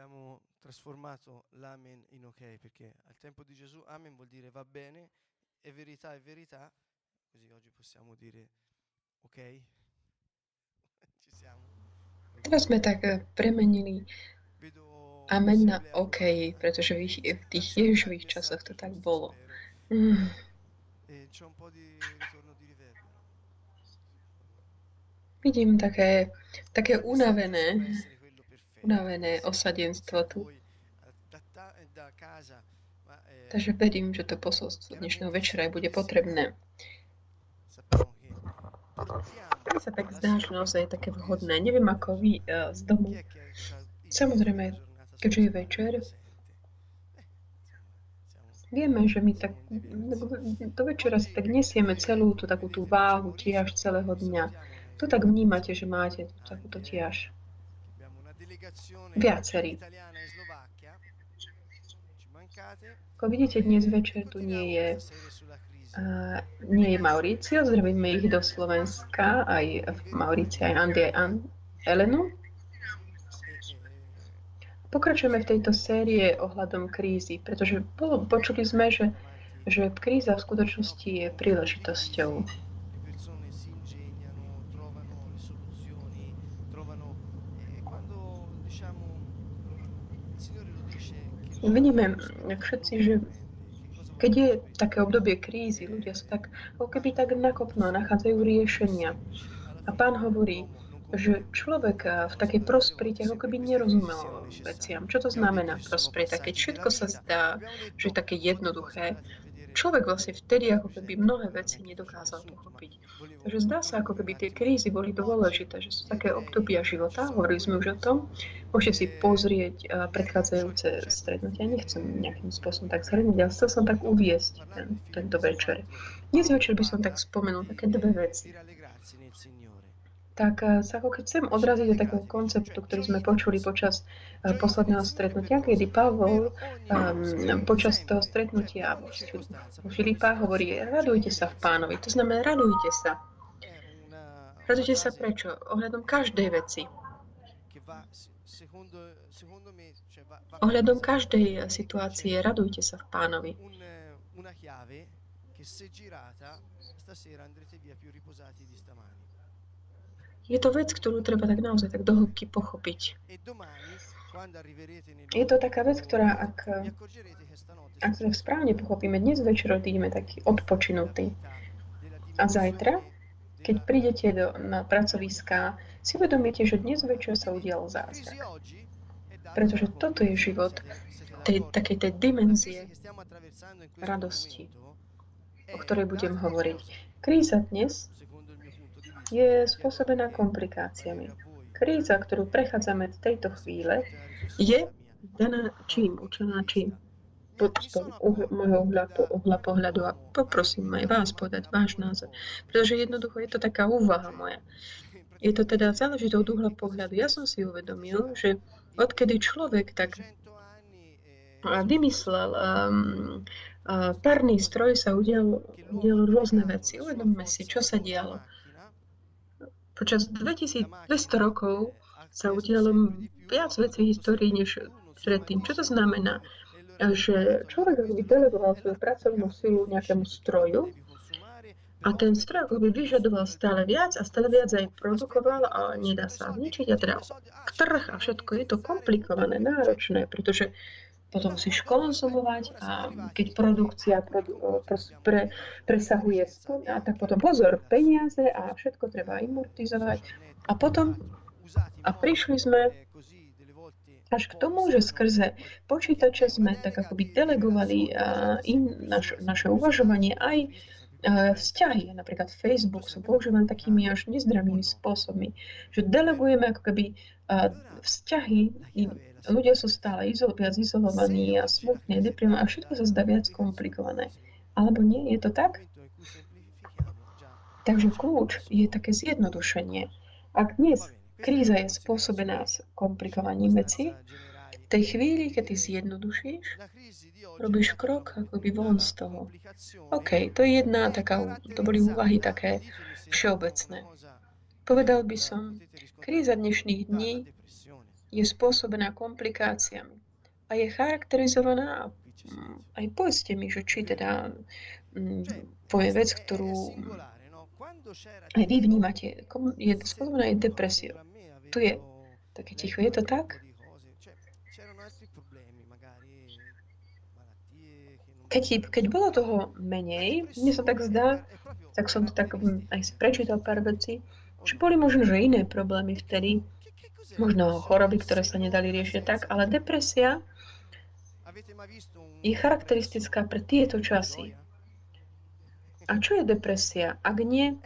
abbiamo trasformato l'amen in ok, perché al tempo di Gesù amen vuol dire va bene, è verità, è verità, così oggi possiamo dire ok, ci siamo. Teraz sme tak premenili amen na OK, pretože v tých Ježišových časoch to tak bolo. Mm. Vidím také, také unavené, unavené osadenstvo tu. Takže verím, že to posolstvo dnešného večera bude potrebné. Tak sa tak zdá, že naozaj je také vhodné. Neviem ako vy uh, z domu. Samozrejme, keďže je večer, vieme, že my tak do večera si tak nesieme celú tú takú tú váhu tiež celého dňa. To tak vnímate, že máte takúto tiež. Viacerí. Ako vidíte, dnes večer tu nie je uh, nie je Mauricio, zdravíme ich do Slovenska, aj v Maurici, aj Andy, aj An- Elenu. Pokračujeme v tejto série ohľadom krízy, pretože počuli sme, že, že kríza v skutočnosti je príležitosťou. Vidíme všetci, že keď je také obdobie krízy, ľudia sa tak, ako keby tak nakopnú a nachádzajú riešenia. A pán hovorí, že človek v takej prosperite ako keby nerozumel veciam. Čo to znamená prosperita? Keď všetko sa zdá, že je také jednoduché, človek vlastne vtedy ako keby mnohé veci nedokázal pochopiť. Takže zdá sa, ako keby tie krízy boli dôležité, že sú také obdobia života, hovorili sme už o tom, môžete si pozrieť uh, predchádzajúce stretnutia, nechcem nejakým spôsobom tak zhrnúť, ale chcel som tak uviesť ten, tento večer. Dnes večer by som tak spomenul také dve veci tak eh, sa ako keď chcem odraziť do takého konceptu, ktorý sme počuli počas uh, posledného stretnutia, kedy Pavol um, počas toho stretnutia u Filipa hovorí, radujte sa v pánovi. To znamená, radujte sa. Radujte sa prečo? Ohľadom každej veci. Ohľadom každej situácie radujte sa v pánovi. che se girata stasera andrete via più riposati di stamani je to vec, ktorú treba tak naozaj tak dohlbky pochopiť. Je to taká vec, ktorá, ak, ak to správne pochopíme, dnes večer odídeme taký odpočinutý. A zajtra, keď prídete do, na pracoviská, si uvedomíte, že dnes večer sa udial zázrak. Pretože toto je život tej, takej tej dimenzie radosti, o ktorej budem hovoriť. Kríza dnes je spôsobená komplikáciami. Kríza, ktorú prechádzame v tejto chvíle, je daná čím, učená čím. Pod môjho uhla, po, uhla pohľadu a poprosím aj vás podať váš názor. Pretože jednoducho je to taká úvaha moja. Je to teda záležitý od uhla pohľadu. Ja som si uvedomil, že odkedy človek tak vymyslel um, párny stroj sa udial, udial rôzne veci. Uvedomme si, čo sa dialo. Počas 2200 rokov sa udialo viac vecí v histórii než predtým. Čo to znamená? Že človek by delegoval svoju pracovnú silu nejakému stroju a ten stroj by vyžadoval stále viac a stále viac aj produkoval a nedá sa zničiť a teda trh a všetko je to komplikované, náročné, pretože potom musíš konzumovať a keď produkcia produ- pre, presahuje a tak potom pozor, peniaze a všetko treba amortizovať. A potom a prišli sme až k tomu, že skrze počítače sme tak akoby delegovali im naš, naše uvažovanie aj vzťahy. Napríklad Facebook sú používané takými až nezdravými spôsobmi, že delegujeme ako keby uh, vzťahy ľudia sú stále izol, viac izolovaní a smutní, deprimovaní a všetko sa zdá viac komplikované. Alebo nie? Je to tak? Takže kľúč je také zjednodušenie. Ak dnes kríza je spôsobená komplikovaním veci, v tej chvíli, keď ty zjednodušíš, robíš krok akoby von z toho. OK, to je jedna taká, to boli úvahy také všeobecné. Povedal by som, kríza dnešných dní je spôsobená komplikáciami a je charakterizovaná mm, aj povedzte mi, že či teda mm, poviem vec, ktorú aj vy vnímate, je spôsobená aj depresiou. Tu je také ticho, je to tak? Keď, keď bolo toho menej, mne sa tak zdá, tak som to tak mm, aj si prečítal pár vecí, že boli možno, že iné problémy vtedy, možno choroby, ktoré sa nedali riešiť tak, ale depresia je charakteristická pre tieto časy. A čo je depresia, ak nie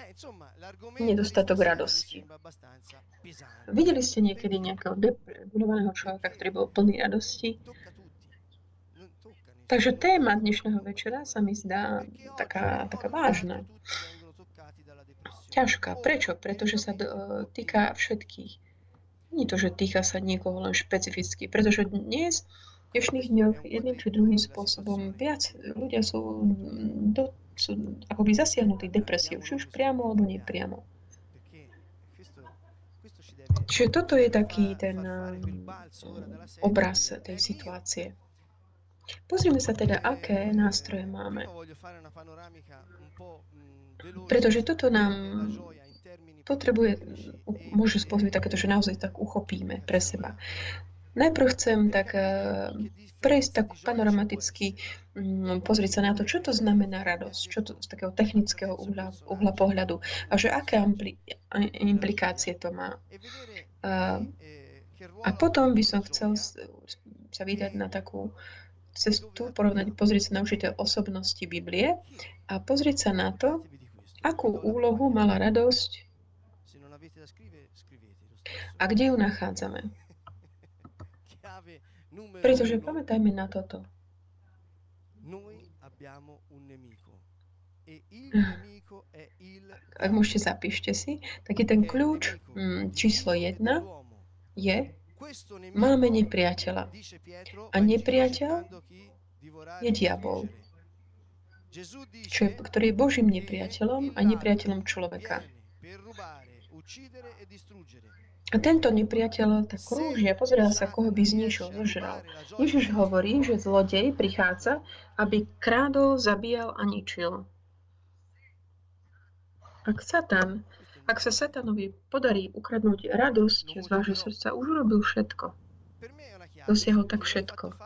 nedostatok radosti? Videli ste niekedy nejakého deprimovaného človeka, ktorý bol plný radosti? Takže téma dnešného večera sa mi zdá taká, taká vážna. Ťažká. Prečo? Pretože sa do, týka všetkých. Nie to, že týka sa niekoho len špecificky, pretože dnes v dnešných dňoch jedným či druhým spôsobom viac ľudia sú do, sú akoby zasiahnutí depresiou, či už priamo alebo nepriamo. Čiže toto je taký ten um, obraz tej situácie. Pozrime sa teda, aké nástroje máme. Pretože toto nám potrebuje, môže spôsobiť takéto, že naozaj tak uchopíme pre seba. Najprv chcem tak eh, prejsť tak panoramaticky, mm, pozrieť sa na to, čo to znamená radosť, čo to z takého technického uhla, uhla pohľadu a že aké ampli, implikácie to má. A, a potom by som chcel sa vydať na takú cestu, porovnať, pozrieť sa na určité osobnosti Biblie a pozrieť sa na to, akú úlohu mala radosť a kde ju nachádzame. Pretože pamätajme na toto. Ak môžete, zapíšte si, tak je ten kľúč mm, číslo 1 je máme nepriateľa. A nepriateľ je diabol, čo je, ktorý je Božím nepriateľom a nepriateľom človeka. A tento nepriateľ tak krúži a pozerá sa, koho by zničil, zožral. Ježiš hovorí, že zlodej prichádza, aby krádol, zabíjal a ničil. Ak Satan, ak sa Satanovi podarí ukradnúť radosť z vášho srdca, už urobil všetko. Dosiahol tak všetko.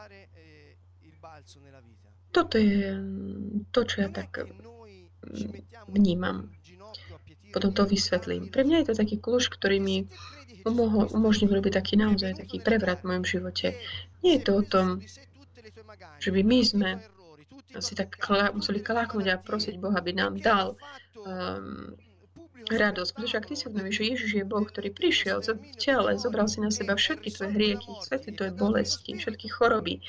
Toto je to, čo ja tak mm, vnímam. Potom to vysvetlím. Pre mňa je to taký kľúč, ktorý mi umožnil umožnil robiť taký naozaj taký prevrat v mojom živote. Nie je to o tom, že by my sme si tak klá, museli kláknuť a prosiť Boha, aby nám dal um, radosť. Pretože ak ty si uvedomíš, že Ježiš je Boh, ktorý prišiel v tele, zobral si na seba všetky tvoje hrieky, všetky tvoje bolesti, všetky choroby,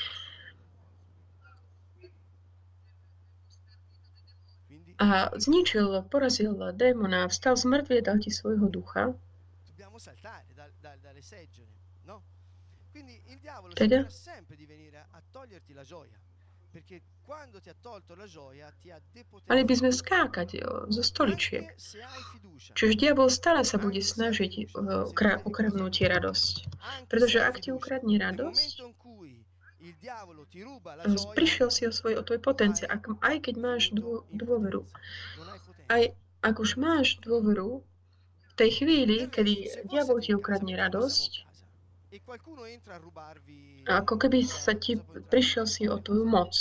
a zničil, porazil démona, vstal z mŕtvych, dal ti svojho ducha, teda? Mali by sme skákať zo stoličiek. Čiže diabol stále sa bude snažiť uh, ukradnúť ti radosť. Pretože ak ti ukradne radosť, prišiel si o, svoj, o tvoj potenciál, ak, aj keď máš dô, dôveru. Aj ak už máš dôveru, tej chvíli, kedy diabol ti ukradne radosť, ako keby sa ti prišiel si o tvoju moc.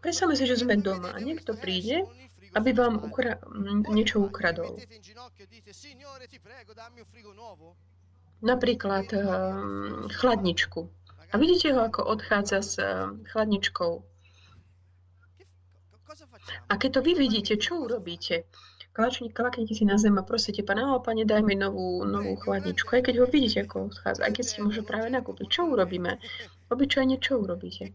Predstavme si, že sme doma a niekto príde, aby vám ukra- niečo ukradol. Napríklad um, chladničku. A vidíte ho, ako odchádza s uh, chladničkou a keď to vy vidíte, čo urobíte? klaknite si na zem a prosíte pána, o pane, daj mi novú, novú chladničku. Aj keď ho vidíte, ako odchádza, aj keď ste môže práve nakúpiť, čo urobíme? Obyčajne čo urobíte?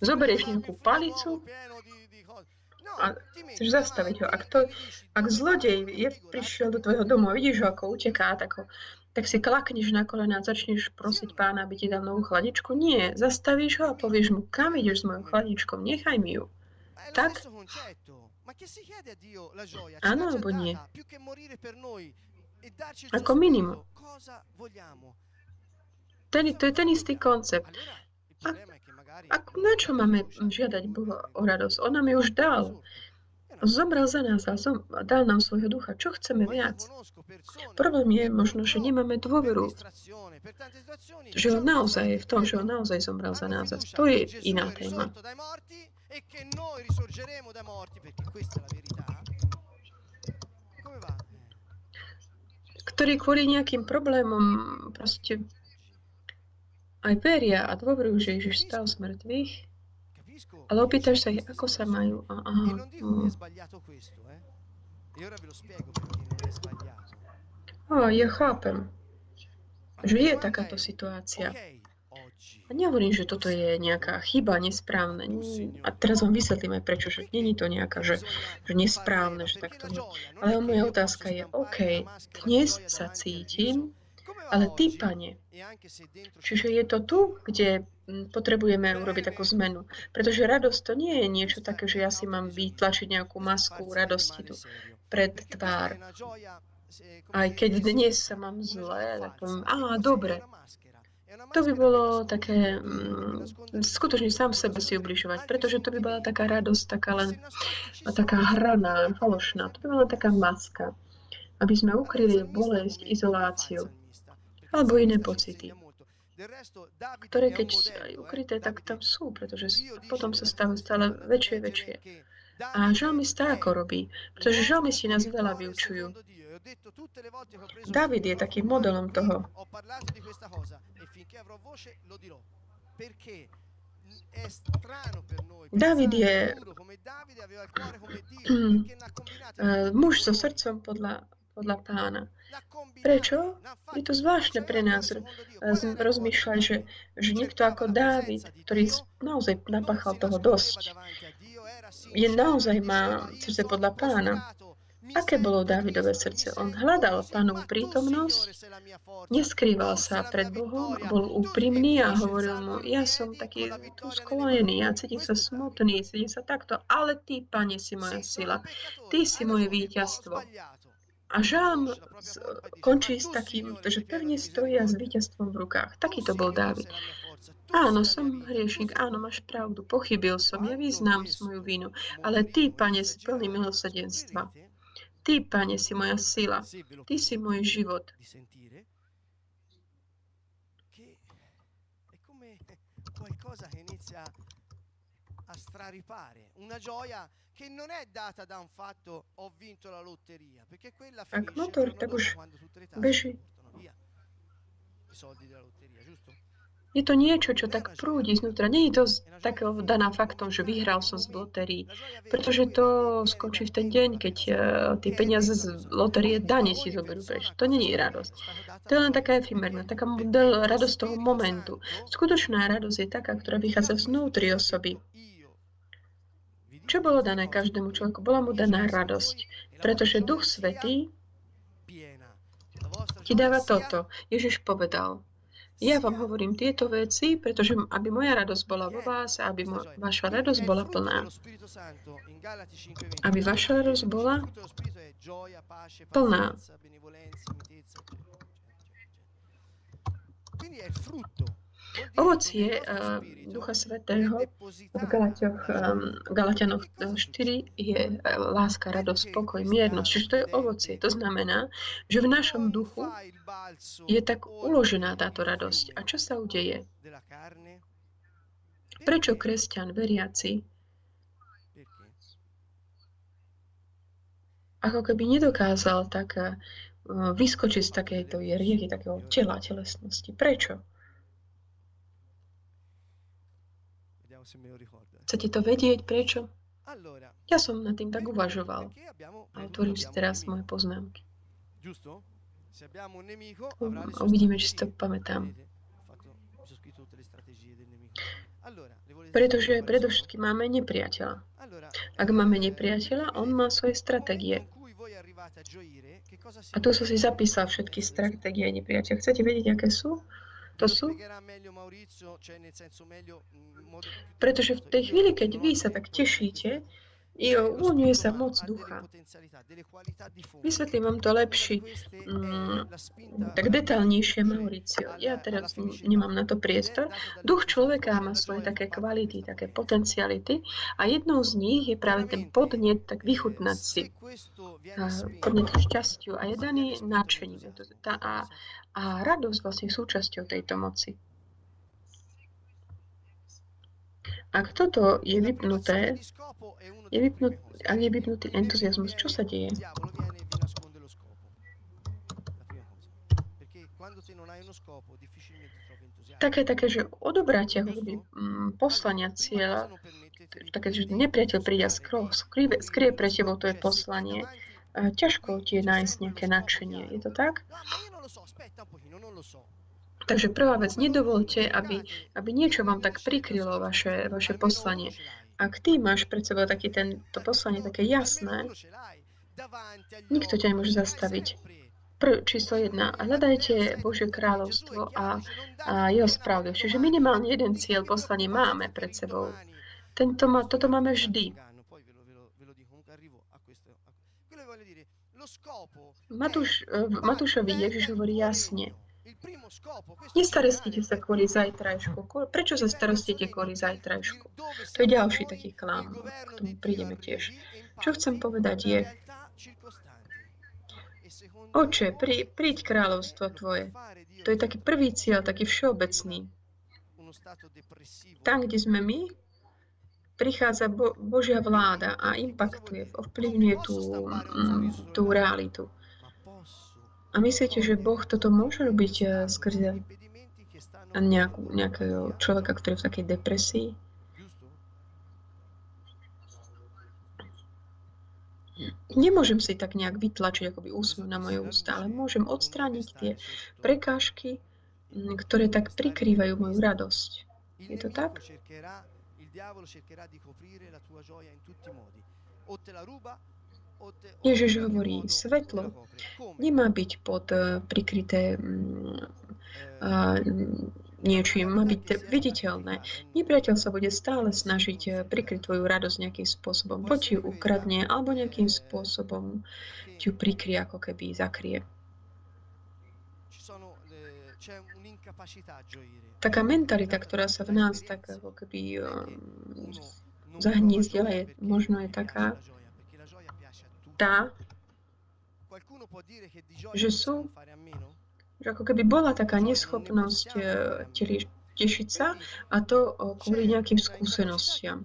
Zoberieš nejakú palicu a chceš zastaviť ho. Ak, to, ak zlodej je, prišiel do tvojho domu a vidíš ho, ako uteká, tak, ho, tak si klakneš na kolena a začneš prosiť pána, aby ti dal novú chladičku. Nie, zastavíš ho a povieš mu, kam ideš s mojou chladičkou, nechaj mi ju. Tak? Áno, alebo nie. Ako minimum. Ten, to je ten istý koncept. A, a na čo máme žiadať Boha o radosť? On nám ju už dal. Zomrel za nás a zom, dal nám svojho ducha. Čo chceme viac? Problém je možno, že nemáme dôveru. Že on naozaj je v tom, že on naozaj zomrel za nás. A to je iná téma. Ktorí kvôli nejakým problémom proste aj veria a dôverujú, že Ježiš stal z mŕtvych, ale opýtaš sa ich, ako sa majú. A, aha, no. A ja chápem, že je takáto situácia. A nehovorím, že toto je nejaká chyba, nesprávne. A teraz vám vysvetlím aj prečo, že není to nejaká, že, že nesprávne, že takto nie. Ale moja otázka je, OK, dnes sa cítim ale ty, pane, čiže je to tu, kde potrebujeme urobiť takú zmenu. Pretože radosť to nie je niečo také, že ja si mám vytlačiť nejakú masku radosti tu pred tvár. Aj keď dnes sa mám zle, tak poviem, á, dobre. To by bolo také, mm, skutočne sám sebe si ubližovať, pretože to by bola taká radosť, taká len, taká hraná, falošná. To by bola taká maska, aby sme ukryli bolesť, izoláciu alebo iné pocity, ktoré keď sú aj ukryté, tak tam sú, pretože potom sa stávajú stále väčšie a väčšie. A žalmista ako robí? Pretože žalmisti nás veľa vyučujú. David je takým modelom toho. David je muž so srdcom podľa podľa pána. Prečo? Je to zvláštne pre nás rozmýšľať, že, že niekto ako Dávid, ktorý naozaj napáchal toho dosť, je naozaj má srdce podľa pána. Aké bolo Dávidové srdce? On hľadal pánovú prítomnosť, neskrýval sa pred Bohom, bol úprimný a hovoril mu, ja som taký tu sklonený, ja cítim sa smutný, cítim sa takto, ale ty, pane, si moja sila, ty si moje víťazstvo. A žalm končí s takým, že pevne stojí a s víťazstvom v rukách. Taký to bol Dávid. Áno, som hriešnik, áno, máš pravdu, pochybil som, ja vyznám svoju vinu, ale ty, pane, si plný milosadenstva. Ty, pane, si moja sila, ty si môj život. a straripare, una gioia che non è data da un fatto ho vinto la lotteria, perché quella finisce motor, quando tutte le tasse portano via i soldi della lotteria, giusto? Je to niečo, čo tak prúdi znútra. Je to tak daná faktom, že vyhral som z lotérii, pretože to skončí v ten deň, keď uh, tie peniaze z lotérie dane si zoberú preč. To je radosť. To je len taká efemerná, taká model, radosť toho momentu. Skutočná radosť je taká, ktorá vychádza vnútri osoby. Čo bolo dané každému človeku? Bola mu daná radosť, pretože Duch Svetý ti dáva toto. Ježiš povedal, ja vám hovorím tieto veci, pretože aby moja radosť bola vo vás a aby mo- vaša radosť bola plná. Aby vaša radosť bola plná. Quindi è frutto Ovocie uh, Ducha Svetého v Galatianoch, um, Galatianoch 4 je uh, láska, radosť, spokoj, miernosť. Čiže to je ovocie. To znamená, že v našom duchu je tak uložená táto radosť. A čo sa udeje? Prečo kresťan, veriaci, ako keby nedokázal tak uh, vyskočiť z takejto rieky, takého tela, telesnosti. Prečo? Chcete to vedieť? Prečo? Ja som nad tým tak uvažoval. A otvorím si teraz moje poznámky. Uvidíme, či si to pamätám. Pretože predovšetkým máme nepriateľa. Ak máme nepriateľa, on má svoje stratégie. A tu som si zapísal všetky stratégie nepriateľa. Chcete vedieť, aké sú? To sú? Pretože v tej chvíli, keď vy sa tak tešíte, i uvoľňuje sa moc ducha. Vysvetlím vám to lepší, mm, tak detálnejšie, Mauricio. Ja teraz nemám na to priestor. Duch človeka má svoje také kvality, také potenciality a jednou z nich je práve ten podnet, tak vychutnať si. Podnet šťastiu a je daný nadšením. A, a radosť vlastne súčasťou tejto moci. Ak toto je vypnuté, je vypnut, ak je vypnutý entuziasmus, čo sa deje? Také, také, že odobráte ako keby mm, poslania cieľa, také, že nepriateľ príde a skrie, skrie pre tebou to je poslanie, ťažko ti je nájsť nejaké nadšenie. Je to tak? Takže prvá vec, nedovolte, aby, aby niečo vám tak prikrylo vaše, vaše poslanie. Ak ty máš pred sebou taký ten, poslanie také jasné, nikto ťa nemôže zastaviť. Prv, číslo jedna. Hľadajte Božie kráľovstvo a, a jeho správdu. Čiže minimálne jeden cieľ poslanie máme pred sebou. Tento má, toto máme vždy. Matúš, v Matúšovi Ježiš hovorí jasne. Nestarostite sa kvôli zajtrajšku. Prečo sa starostíte kvôli zajtrajšku? To je ďalší taký klam. K tomu prídeme tiež. Čo chcem povedať je, Oče, prí, príď kráľovstvo Tvoje. To je taký prvý cieľ, taký všeobecný. Tam, kde sme my, prichádza Bo- Božia vláda a impaktuje, ovplyvňuje tú, mm, tú realitu. A myslíte, že Boh toto môže robiť eh, skrze nejakú, nejakého človeka, ktorý je v takej depresii? Nemôžem si tak nejak vytlačiť akoby úsmev na moje ústa, ale môžem odstrániť tie prekážky, ktoré tak prikrývajú moju radosť. Je to tak? Ježiš hovorí, svetlo nemá byť pod eh, prikryté mm, niečím, má byť viditeľné. Nepriateľ sa bude stále snažiť eh, prikryť tvoju radosť nejakým spôsobom. Buď ju ukradne, alebo nejakým spôsobom ti ju prikrie, ako keby zakrie. Taká mentalita, ktorá sa v nás tak ako keby um, zahniezdila, je, možno je taká, tá, že sú, že ako keby bola taká neschopnosť eh, tešiť sa a to kvôli nejakým skúsenostiam.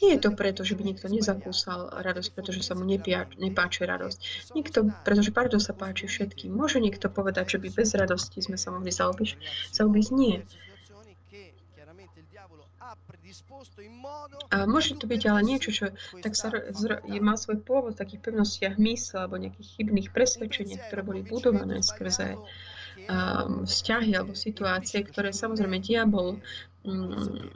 Nie je to preto, že by niekto nezakúsal radosť, pretože sa mu nepia, nepáči radosť. Nikto, pretože pardon sa páči všetkým. Môže niekto povedať, že by bez radosti sme sa mohli zaobísť? Zaobísť nie. A môže to byť ale niečo, čo tak sa je, má svoj pôvod v takých pevnostiach mysle alebo nejakých chybných presvedčeniach, ktoré boli budované skrze um, vzťahy alebo situácie, ktoré samozrejme diabol um,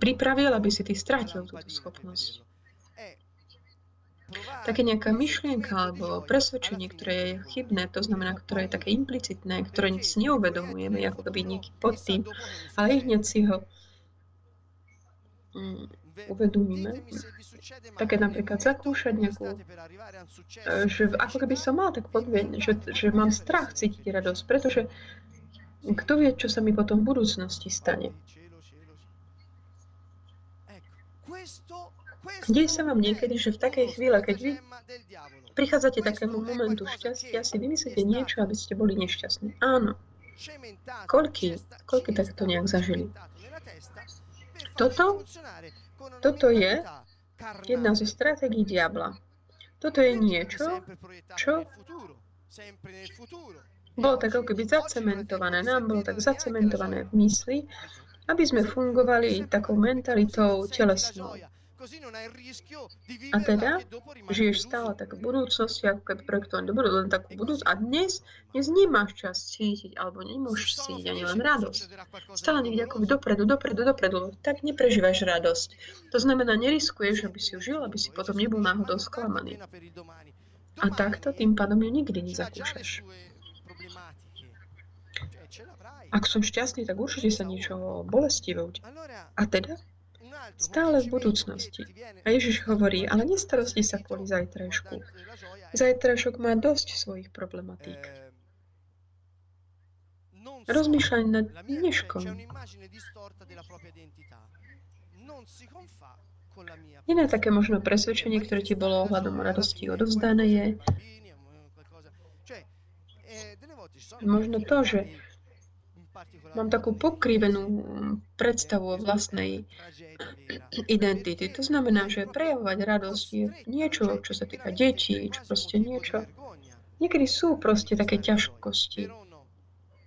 pripravil, aby si ty strátil túto schopnosť také nejaká myšlienka alebo presvedčenie, ktoré je chybné, to znamená, ktoré je také implicitné, ktoré nic neuvedomujeme, ako keby nejaký podtým, ale hneď si ho um, uvedomíme. Také napríklad zakúšať nejakú, e, že ako keby som mal tak podvieť, že, že mám strach cítiť radosť, pretože kto vie, čo sa mi potom v budúcnosti stane. Deje sa vám niekedy, že v takej chvíle, keď vy prichádzate takému momentu šťastia, si vymyslíte niečo, aby ste boli nešťastní. Áno. Koľky, koľky takto nejak zažili? Toto, toto je jedna zo stratégií diabla. Toto je niečo, čo bolo tak ako keby zacementované, nám bolo tak zacementované v mysli, aby sme fungovali takou mentalitou telesnou. A teda žiješ stále tak v budúcnosti, ako keby projektovaný do budúcnosti, len takú budúcnosť. A dnes, dnes nemáš čas cítiť, alebo nemôžeš cítiť ani len radosť. Stále niekde ako dopredu, dopredu, dopredu. Tak neprežívaš radosť. To znamená, neriskuješ, aby si ju žil, aby si potom nebol náhodou sklamaný. A takto tým pádom ju nikdy nezakúšaš. Ak som šťastný, tak určite sa niečo bolestivé A teda? Stále v budúcnosti. A Ježiš hovorí, ale nestarosti sa kvôli zajtrajšku. Zajtrajšok má dosť svojich problematík. Rozmýšľaj nad dneškom. Iné také možno presvedčenie, ktoré ti bolo ohľadom radosti odovzdané je možno to, že mám takú pokrivenú predstavu o vlastnej identity. To znamená, že prejavovať radosť je niečo, čo sa týka detí, čo proste niečo. Niekedy sú proste také ťažkosti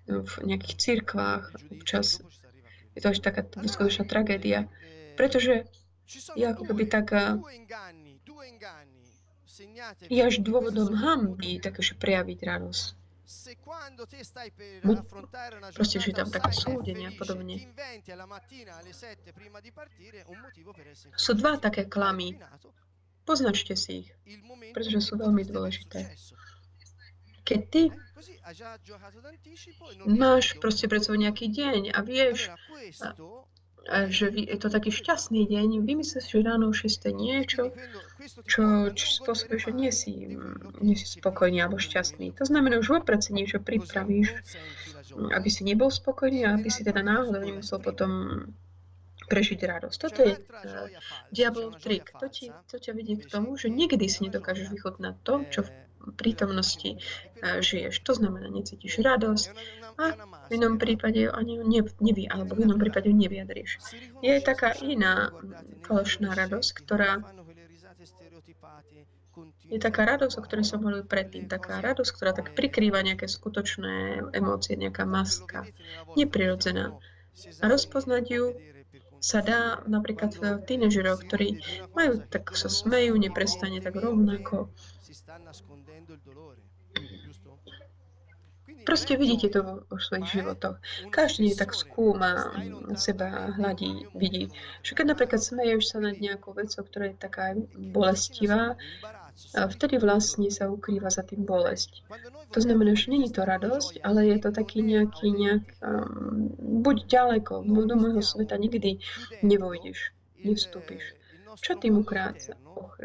v nejakých cirkvách, občas je to až taká skutočná tragédia, pretože je ako keby taká je až dôvodom hamby takže prejaviť radosť. Buď proste, že tam také súdenia a podobne. Sú dva také klamy. Poznačte si ich, pretože sú veľmi dôležité. Keď ty máš proste pred sebou nejaký deň a vieš, že je to taký šťastný deň, vymyslíš si ráno o 6. niečo, čo, čo spôsobuje, že nie si, nie si spokojný alebo šťastný. To znamená, že vopred si niečo pripravíš, aby si nebol spokojný a aby si teda náhodou nemusel potom prežiť radosť. Toto je uh, diabolov trik. To, ti, to ťa vedie k tomu, že nikdy si nedokážeš vychutnať to, čo prítomnosti uh, žiješ. To znamená, necítiš radosť, a v inom prípade ani ju nevy, alebo v inom prípade ju nevyjadriš. Je taká iná falošná radosť, ktorá je taká radosť, o ktorej som hovoril predtým. Taká radosť, ktorá tak prikrýva nejaké skutočné emócie, nejaká maska. Neprirodzená. A rozpoznať ju sa dá napríklad v tínežeroch, ktorí majú, tak sa smejú, neprestane tak rovnako. Proste vidíte to vo svojich životoch. Každý tak skúma seba, hladí, vidí. Že keď napríklad smeješ sa nad nejakou vecou, ktorá je taká bolestivá, a vtedy vlastne sa ukrýva za tým bolesť. To znamená, že není to radosť, ale je to taký nejaký, nejak, um, buď ďaleko, do môjho sveta nikdy nevojdeš, nevstúpiš. Čo tým ukrátza?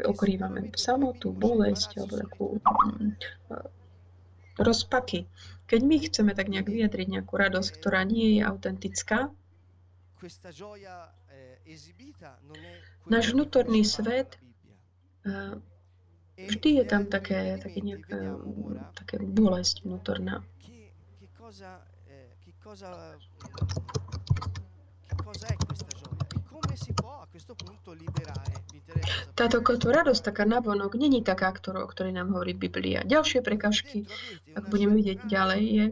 Okrývame samotu, bolesť, alebo takú um, rozpaky. Keď my chceme tak nejak vyjadriť nejakú radosť, ktorá nie je autentická, náš vnútorný svet vždy je tam také, také nejaká také bolesť vnútorná. Táto radosť, taká navonok, není taká, ktorú, o ktorej nám hovorí Biblia. Ďalšie prekažky, ak budeme vidieť ďalej, je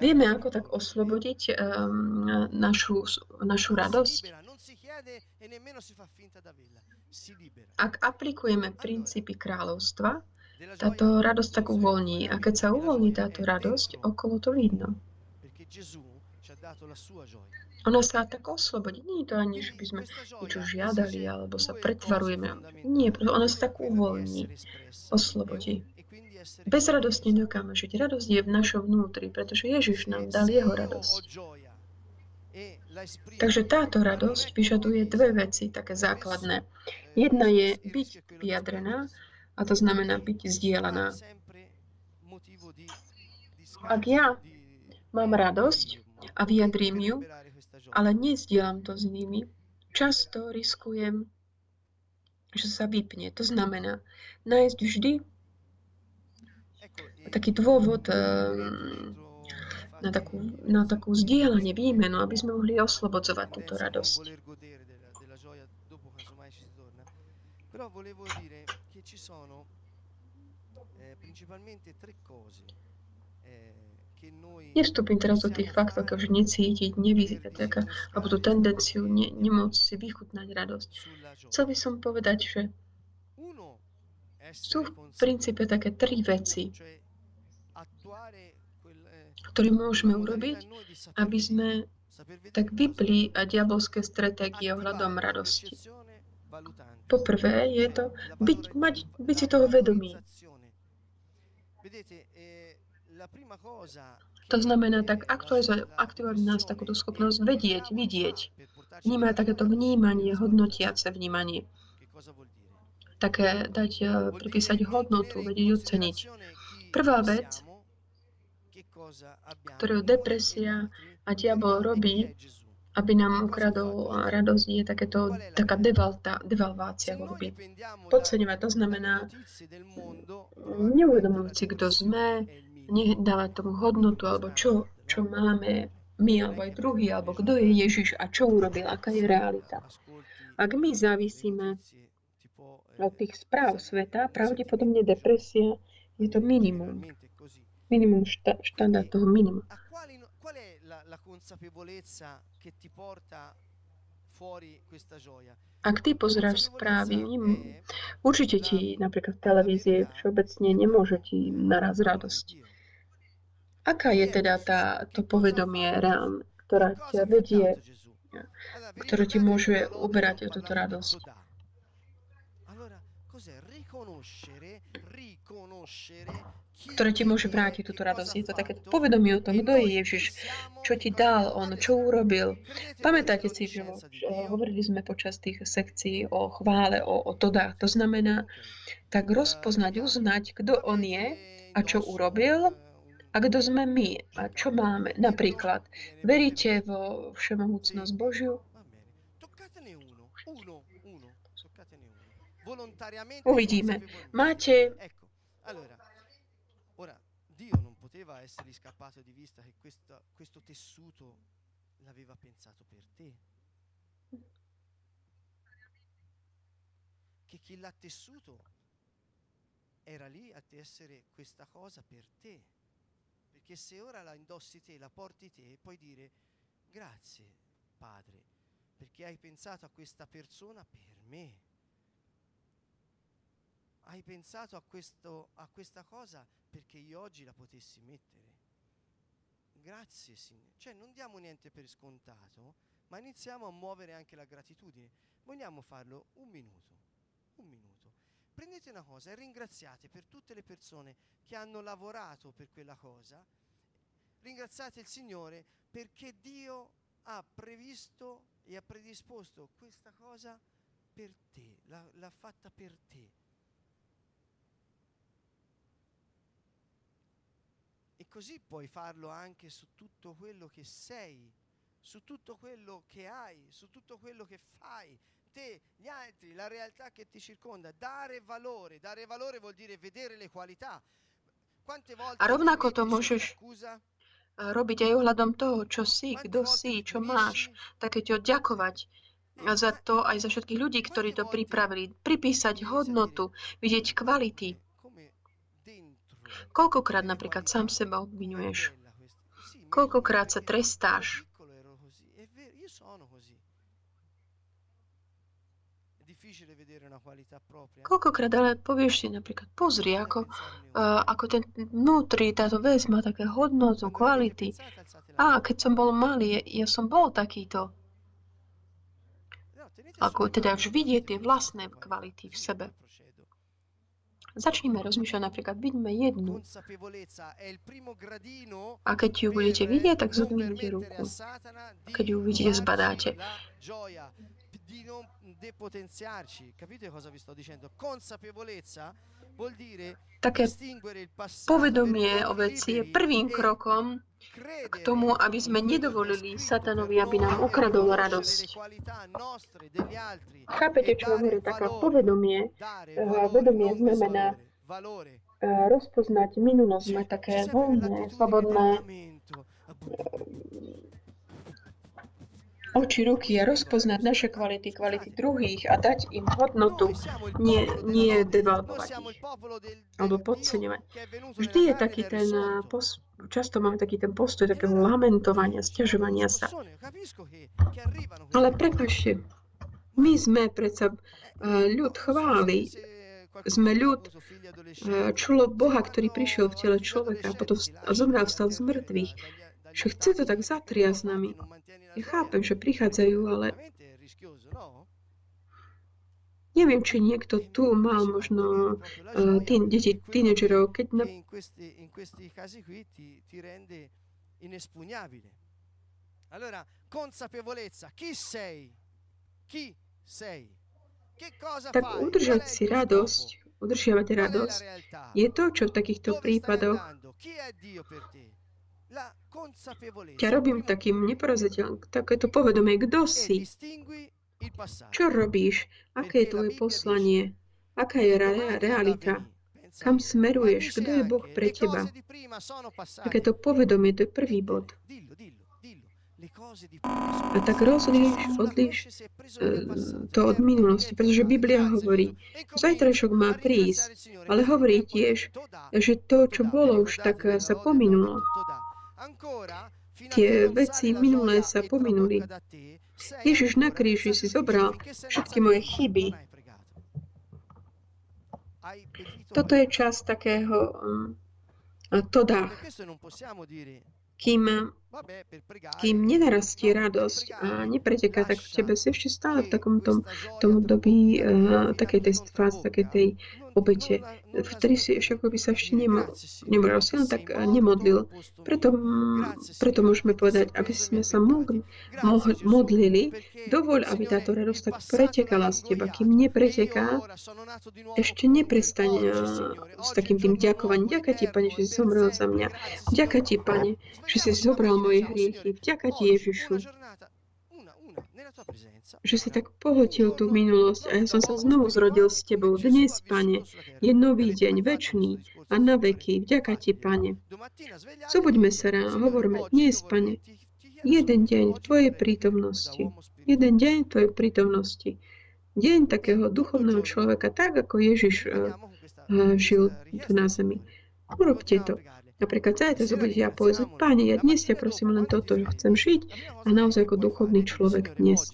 Vieme, ako tak oslobodiť um, našu, našu radosť. Ak aplikujeme princípy kráľovstva, táto radosť tak uvoľní. A keď sa uvoľní táto radosť, okolo to vidno. Ona sa tak oslobodí. Nie je to ani, že by sme niečo žiadali alebo sa pretvarujeme. Nie, ona sa tak uvoľní, oslobodí. Bez radosti nedokáme žiť. Radosť je v našom vnútri, pretože Ježiš nám dal jeho radosť. Takže táto radosť vyžaduje dve veci, také základné. Jedna je byť vyjadrená a to znamená byť zdieľaná. Ak ja mám radosť a vyjadrím ju, ale nezdielam to s nimi, často riskujem, že sa vypne. To znamená nájsť vždy taký dôvod um, na takú, na takú zdieľanie, výmenu, aby sme mohli oslobodzovať túto radosť. Nestúpim teraz do tých faktov, že necítiť, nevyzývať, alebo tú tendenciu ne, nemôcť si vychutnať radosť. Chcel by som povedať, že sú v princípe také tri veci, ktoré môžeme urobiť, aby sme tak vypli diabolské stratégie ohľadom radosti. Poprvé je to byť, mať, byť si toho vedomý. To znamená tak aktivovať nás takúto schopnosť vedieť, vidieť, vnímať takéto vnímanie, hodnotiace vnímanie. Také dať, eh, pripísať hodnotu, vedieť oceniť. Prvá vec, ktorú depresia a diabol robí, aby nám ukradol radosť, je takéto, taká devalta, devalvácia voľby. Podceňovať to znamená neuvedomovať si, kto sme, nedávať tomu hodnotu, alebo čo, čo máme my, alebo aj druhý, alebo kto je Ježiš a čo urobil, aká je realita. Ak my závisíme od tých správ sveta, pravdepodobne depresia je to minimum. Minimum šta, štandard toho minima. Ak ty pozeráš správy, určite ti napríklad v televízie všeobecne nemôže ti naraz radosť. Aká je teda tá, to povedomie reálne, ktorá ťa vedie, ktoré ti môže uberať o túto radosť? Ktoré ti môže vrátiť túto radosť. Je to také povedomie o tom, kto je Ježiš, čo ti dal on, čo urobil. Pamätáte si, že hovorili sme počas tých sekcií o chvále, o, o todách. To znamená tak rozpoznať, uznať, kto on je a čo urobil a kto sme my a čo máme? Napríklad, veríte vo všemohúcnosť Božiu? Uvidíme. Máte... Poteva essere scappato di vista che questo, questo tessuto l'aveva pensato per te. Che chi l'ha tessuto era lì a tessere questa cosa per te. Perché se ora la indossi te, la porti te, puoi dire grazie Padre, perché hai pensato a questa persona per me. Hai pensato a, questo, a questa cosa perché io oggi la potessi mettere. Grazie Signore. Cioè non diamo niente per scontato, ma iniziamo a muovere anche la gratitudine. Vogliamo farlo un minuto. Un minuto. Prendete una cosa e ringraziate per tutte le persone che hanno lavorato per quella cosa. Ringraziate il Signore perché Dio ha previsto e ha predisposto questa cosa per te, l'ha, l'ha fatta per te. Così puoi farlo anche su tutto quello che sei, su tutto quello che hai, su tutto quello che fai, te, gli altri, la realtà che ti circonda. Dare valore, dare valore vuol dire vedere le qualità. Quante volte A rovnako to môžeš robiť aj ohľadom toho, čo si, kto si, čo máš, také ti ďakovať za to aj za všetkých ľudí, ktorí to pripravili. Pripísať hodnotu, vidieť kvality. Koľkokrát napríklad sám seba obvinuješ? Koľkokrát sa trestáš? Koľkokrát ale povieš si napríklad, pozri, ako, uh, ako ten vnútri, táto vec má také hodnotu, kvality. A keď som bol malý, ja som bol takýto. Ako teda už vidieť tie vlastné kvality v sebe. Začníme rozmýšľať napríklad, vidíme jednu. A keď ju budete vidieť, tak zodvihnite ruku. Keď ju uvidíte, zbadáte di non depotenziarci. Capite cosa vi sto dicendo? Consapevolezza Také povedomie o veci je prvým krokom k tomu, aby sme nedovolili satanovi, aby nám ukradol radosť. Chápete, čo vám hovorí? Taká povedomie, eh, vedomie znamená eh, rozpoznať minulosť, mať také voľné, slobodné oči, ruky a rozpoznať naše kvality, kvality druhých a dať im hodnotu, nie, nie devalvovať ich alebo podceňovať. Vždy je taký ten, pos, často máme taký ten postoj takého lamentovania, stiažovania sa. Ale prepašte, my sme predsa ľud chváli, sme ľud čulo Boha, ktorý prišiel v tele človeka a potom zomrel, vstal z mŕtvych že chce to tak zatriať s nami. Ja chápem, že prichádzajú, ale neviem, či niekto tu mal možno uh, tý, deti, tínedžerov, keď na... Allora, consapevolezza, chi sei? Chi sei? Che cosa tak udržať si radosť, udržiavať radosť, je to, čo v takýchto prípadoch ťa robím takým neporaziteľným, takéto povedomie, kto si, čo robíš, aké je tvoje poslanie, aká je re- realita, kam smeruješ, kto je Boh pre teba. Takéto povedomie, to je prvý bod. A tak rozlíš, odlíš e, to od minulosti, pretože Biblia hovorí, zajtrajšok má prísť, ale hovorí tiež, že to, čo bolo už, tak sa pominulo. Tie veci minulé sa pominuli. Ježiš na kríži si zobral všetky moje chyby. Toto je čas takého um, to dá. Kým kým nenarastie radosť a nepreteká, tak v tebe si ešte stále v takom tom, tom období uh, takej tej fáze, takej tej obete. Vtedy si ešte ako by sa ešte nemo, len tak nemodlil. Preto, preto môžeme povedať, aby sme sa mogli, mohli, modlili, dovoľ, aby táto radosť tak pretekala z teba. Kým nepreteká, ešte neprestane s takým tým ďakovaním. Ďakujem ti, Pane, že si zomrel za mňa. Ďakujem ti, Pane, že si zobral moje hriechy. Vďaka ti, Ježišu, že si tak pohotil tú minulosť a ja som sa znovu zrodil s tebou. Dnes, Pane, je nový deň, väčší a na veky. Vďaka ti, Pane. Zobuďme sa ráno, hovorme, dnes, Pane, jeden deň v Tvojej prítomnosti. Jeden deň v Tvojej prítomnosti. Deň takého duchovného človeka, tak ako Ježiš uh, uh, žil tu na zemi. Urobte to. Napríklad zajtra zobudíte a povedať, Páne, ja dnes ťa prosím len toto, že chcem žiť a naozaj ako duchovný človek dnes.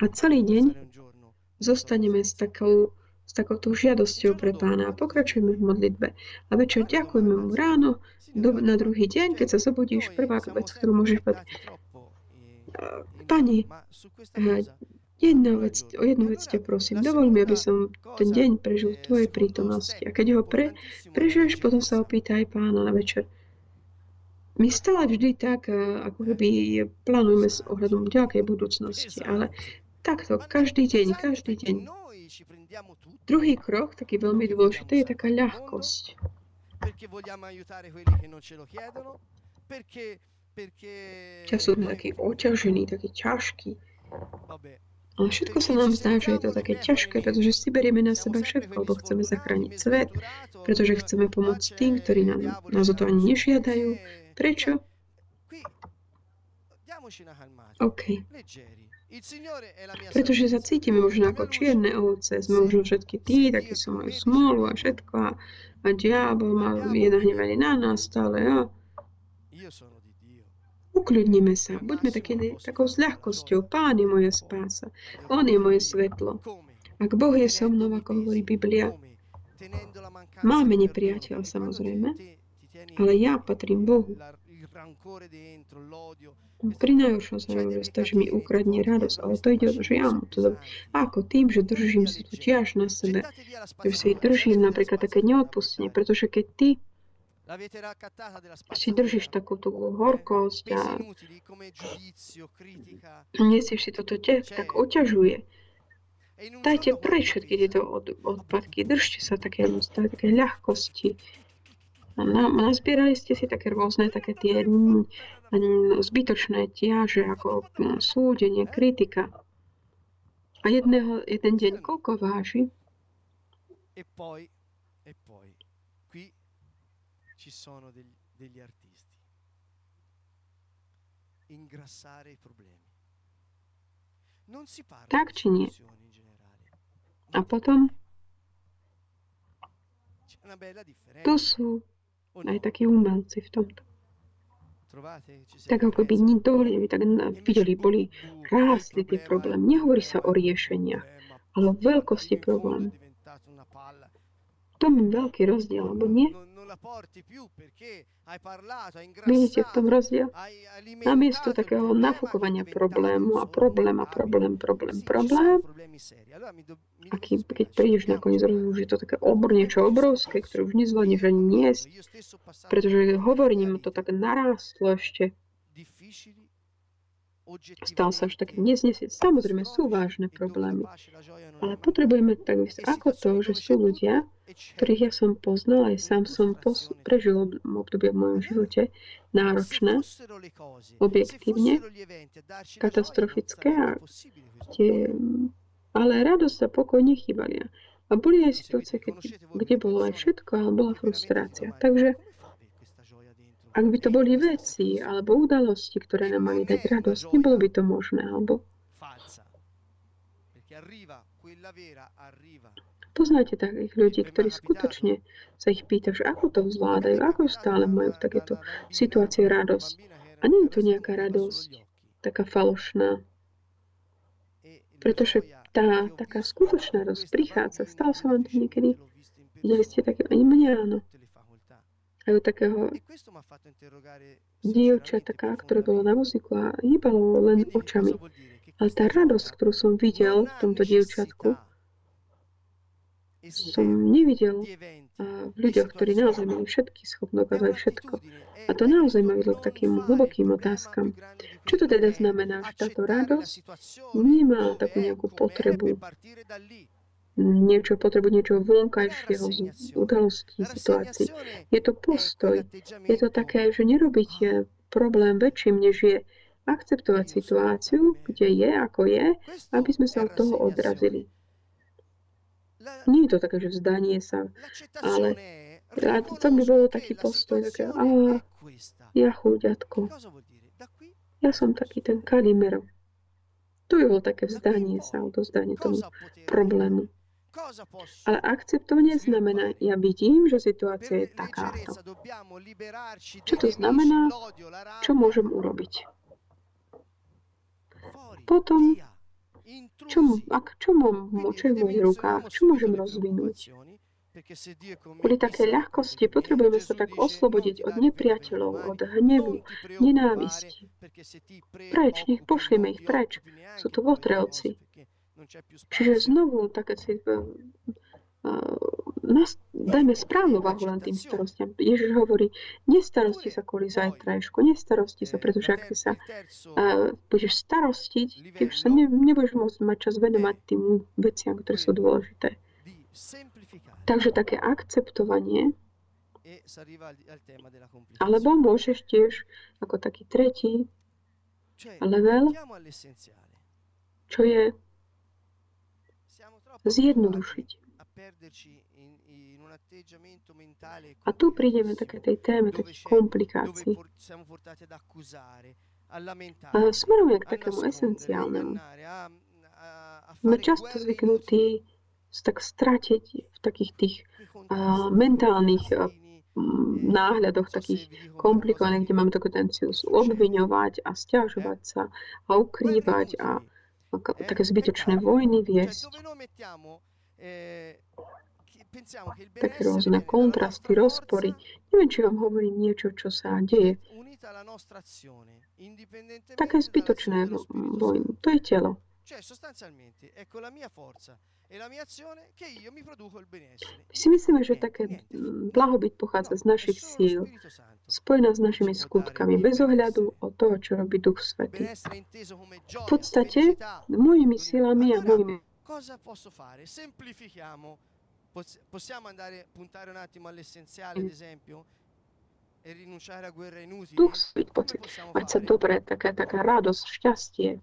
A celý deň zostaneme s takou, s takouto žiadosťou pre pána a pokračujeme v modlitbe. A večer ďakujeme mu ráno, do, na druhý deň, keď sa zobudíš, prvá vec, ktorú môžeš povedať, Pani, Jedna vec, o jednu vec ťa prosím, dovol mi, aby som ten deň prežil v Tvojej prítomnosti. A keď ho pre, prežiješ, potom sa opýtaj pána na večer. My stále vždy tak, eh, ako keby plánujeme s ohľadom ďakej budúcnosti, ale takto, každý deň, každý deň. Druhý krok, taký veľmi dôležitý, je taká ľahkosť. Času sme taký oťažený, taký ťažký. Ale všetko sa nám zdá, že je to také ťažké, pretože si berieme na seba všetko, lebo chceme zachrániť svet, pretože chceme pomôcť tým, ktorí nám, nás o to ani nežiadajú. Prečo? OK. Pretože sa cítime možno ako čierne ovce, sme možno všetky tí, takí sú majú smolu a všetko a, a diabol má je nahnevaný na nás stále. A... Ukľudnime sa, buďme také, takou s ľahkosťou. Pán je moja spása, On je moje svetlo. Ak Boh je so mnou, ako hovorí Biblia, máme nepriateľ samozrejme, ale ja patrím Bohu. Pri najhoršom sa stať, že mi ukradne radosť, ale to ide že ja mu to. Ako tým, že držím si tu tiež na sebe, že si držím napríklad také neodpustenie, pretože keď ty si držíš takú tú horkosť a nesieš si toto te, tak oťažuje. Dajte preč všetky tieto od, odpadky, držte sa také, také ľahkosti. A na, nazbierali ste si také rôzne, také tie zbytočné tiaže, ako súdenie, kritika. A jedného, jeden deň koľko váži? E poi, e poi ci sono degli, degli artisti. Tak či nie? A potom tu sú aj takí umelci v tomto. Tak ako by dovolili, aby tak videli, boli rástli tie problémy. Nehovorí sa o riešeniach, ale o veľkosti problému. To je veľký rozdiel, alebo nie? Vidíte v tom rozdiel? Namiesto takého nafúkovania problému a problém a problém, problém, problém, a keď prídeš nakoniec rozumiem, že je to také obr, niečo obrovské, ktoré už nezvládneš ani niesť, pretože hovorím, to tak narástlo ešte Stal sa až taký neznesieť. Samozrejme sú vážne problémy, ale potrebujeme tak ako to, že sú ľudia, ktorých ja som poznal, aj sám som pos- prežil obdobie v mojom živote, náročné, objektívne, katastrofické, a tie, ale radosť a pokoj nechýbali. A boli aj situácie, keď, kde bolo aj všetko, ale bola frustrácia. Takže ak by to boli veci alebo udalosti, ktoré nám mali dať radosť, nebolo by to možné, alebo Poznáte takých ľudí, ktorí skutočne sa ich pýta, že ako to zvládajú, ako stále majú takéto situácii radosť. A nie je to nejaká radosť, taká falošná. Pretože tá taká skutočná radosť prichádza. Stalo sa vám to niekedy? Videli ste také, ani mňa áno aj takého dievča, taká, ktoré bolo na muziku a hýbalo len očami. Ale tá radosť, ktorú som videl v tomto dievčatku, som nevidel v ľuďoch, ktorí naozaj mali všetky schopnosti aj všetko. A to naozaj ma vedlo k takým hlbokým otázkam. Čo to teda znamená, že táto radosť nemá takú nejakú potrebu niečo, potrebu niečo vonkajšieho z udalostí, situácií. Je to postoj. Je to také, že nerobiť problém väčším, než je akceptovať situáciu, kde je, ako je, aby sme sa od toho odrazili. Nie je to také, že vzdanie sa, ale to by bolo taký postoj, také, a ja chuďatko, ja som taký ten Kalimerov. To by bolo také vzdanie sa, odozdanie tomu problému. Ale akceptovanie znamená, ja vidím, že situácia je takáto. Čo to znamená? Čo môžem urobiť? Potom, čo, ak, čo mám čo v mojich rukách, čo môžem rozvinúť? Kvôli také ľahkosti potrebujeme sa tak oslobodiť od nepriateľov, od hnevu, nenávisti. Preč, nech pošlieme ich preč. Sú to votrelci. Čiže znovu také si uh, nas, dajme správnu váhu len tým starostiam. Ježiš hovorí, nestarosti sa kvôli zajtrajšku, nestarosti sa, pretože ak sa uh, budeš starostiť, ty už sa ne, nebudeš môcť mať čas venovať tým veciam, ktoré sú dôležité. Takže také akceptovanie alebo môžeš tiež ako taký tretí level, čo je zjednodušiť. A tu prídeme také tej téme, takých komplikácií. A smerujeme k takému esenciálnemu. Sme často zvyknutí tak stratiť v takých tých uh, mentálnych uh, náhľadoch takých komplikovaných, kde máme takú tendenciu obviňovať a stiažovať sa a ukrývať a také zbytočné vojny viesť, také rôzne kontrasty, rozpory. Neviem, či vám hovorím niečo, čo sa deje. Také zbytočné vojny. To je telo. My si myslíme, že také blahobyt pochádza z našich síl, spojená s našimi skutkami, bez ohľadu od toho, čo robí Duch Svetý. V podstate, mojimi silami a mojimi cosa posso fare? Semplifichiamo. Possiamo andare puntare un attimo all'essenziale, ad esempio? E rinunciare a guerre inutili? Duch pocit. Mať sa dobre, taká, taká radosť, šťastie,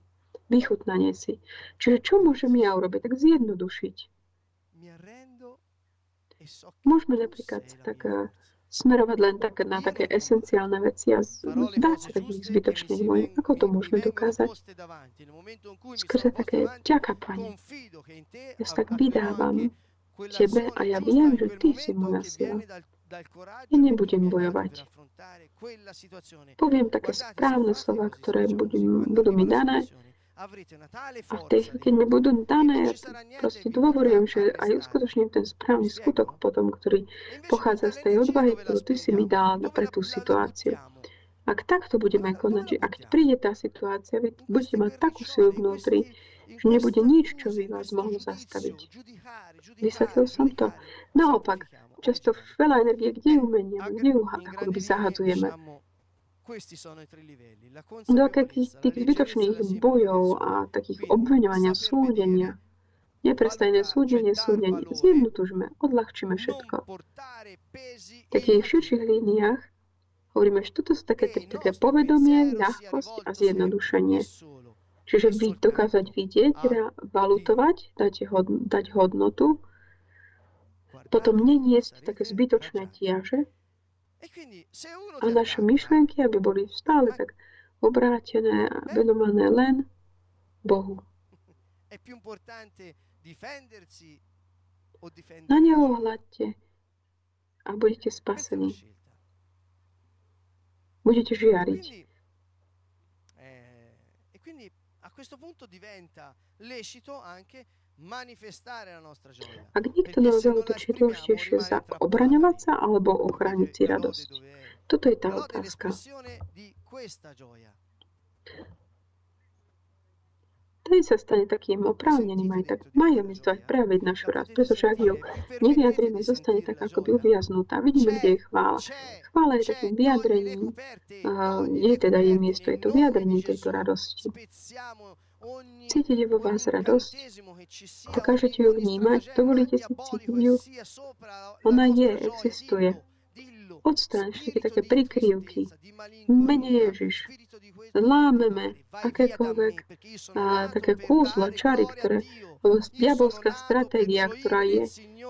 vychutnanie si. Čiže čo môžem ja urobiť? Tak zjednodušiť. Môžeme napríklad tak smerovať len tak, na také esenciálne veci a zdá sa takých zbytočných môj. Ako to môžeme dokázať? Skrze také, ďaká, Pane. Ja sa tak vydávam Tebe a ja viem, že Ty si moja sila. Ja nebudem bojovať. Poviem také správne slova, ktoré budú, budú mi dané a v tej chvíli, keď mi budú dané, proste dôverujem, že aj uskutočním ten správny skutok potom, ktorý pochádza z tej odvahy, ktorú ty si mi dal pre tú situáciu. Ak takto budeme konať, že ak príde tá situácia, vy budete mať takú silu vnútri, že nebude nič, čo by vás mohlo zastaviť. Vysvetlil som to. Naopak, často veľa energie, kde ju menieme, kde ju ako by zahadzujeme. Do akých tých zbytočných bojov a takých obveňovania, súdenia, neprestajné súdenie, súdenie, zjednotužme, odľahčíme všetko. V takých širších líniách hovoríme, že toto sú také, také povedomie, ľahkosť a zjednodušenie. Čiže vy, dokázať vidieť, valutovať, dať, hod, dať hodnotu, potom neniesť také zbytočné tiaže, a naše myšlienky, aby boli stále tak obrátené a venované len Bohu. Na Neho hľadte a budete spasení. Budete žiariť. Eh, e quindi a questo punto diventa lecito anche ak niekto nás zautočí dôležitejšie za obraňovať sa alebo ochrániť si radosť. Toto je tá otázka. Ten sa stane takým oprávneným aj tak. majú mystovať prejaviť našu radosť, pretože ak ju nevyjadríme, zostane tak ako by uviaznutá. Vidíme, kde je chvála. Chvála je takým vyjadrením, uh, je teda jej miesto, je to vyjadrenie tejto radosti. Cítite vo vás radosť? Dokážete ju vnímať? Dovolíte si cítiť ju? Ona je, existuje. Odstráň všetky také prikryvky. Mene Ježiš. Lámeme akékoľvek a, také kúzla, čary, ktoré diabolská stratégia, ktorá je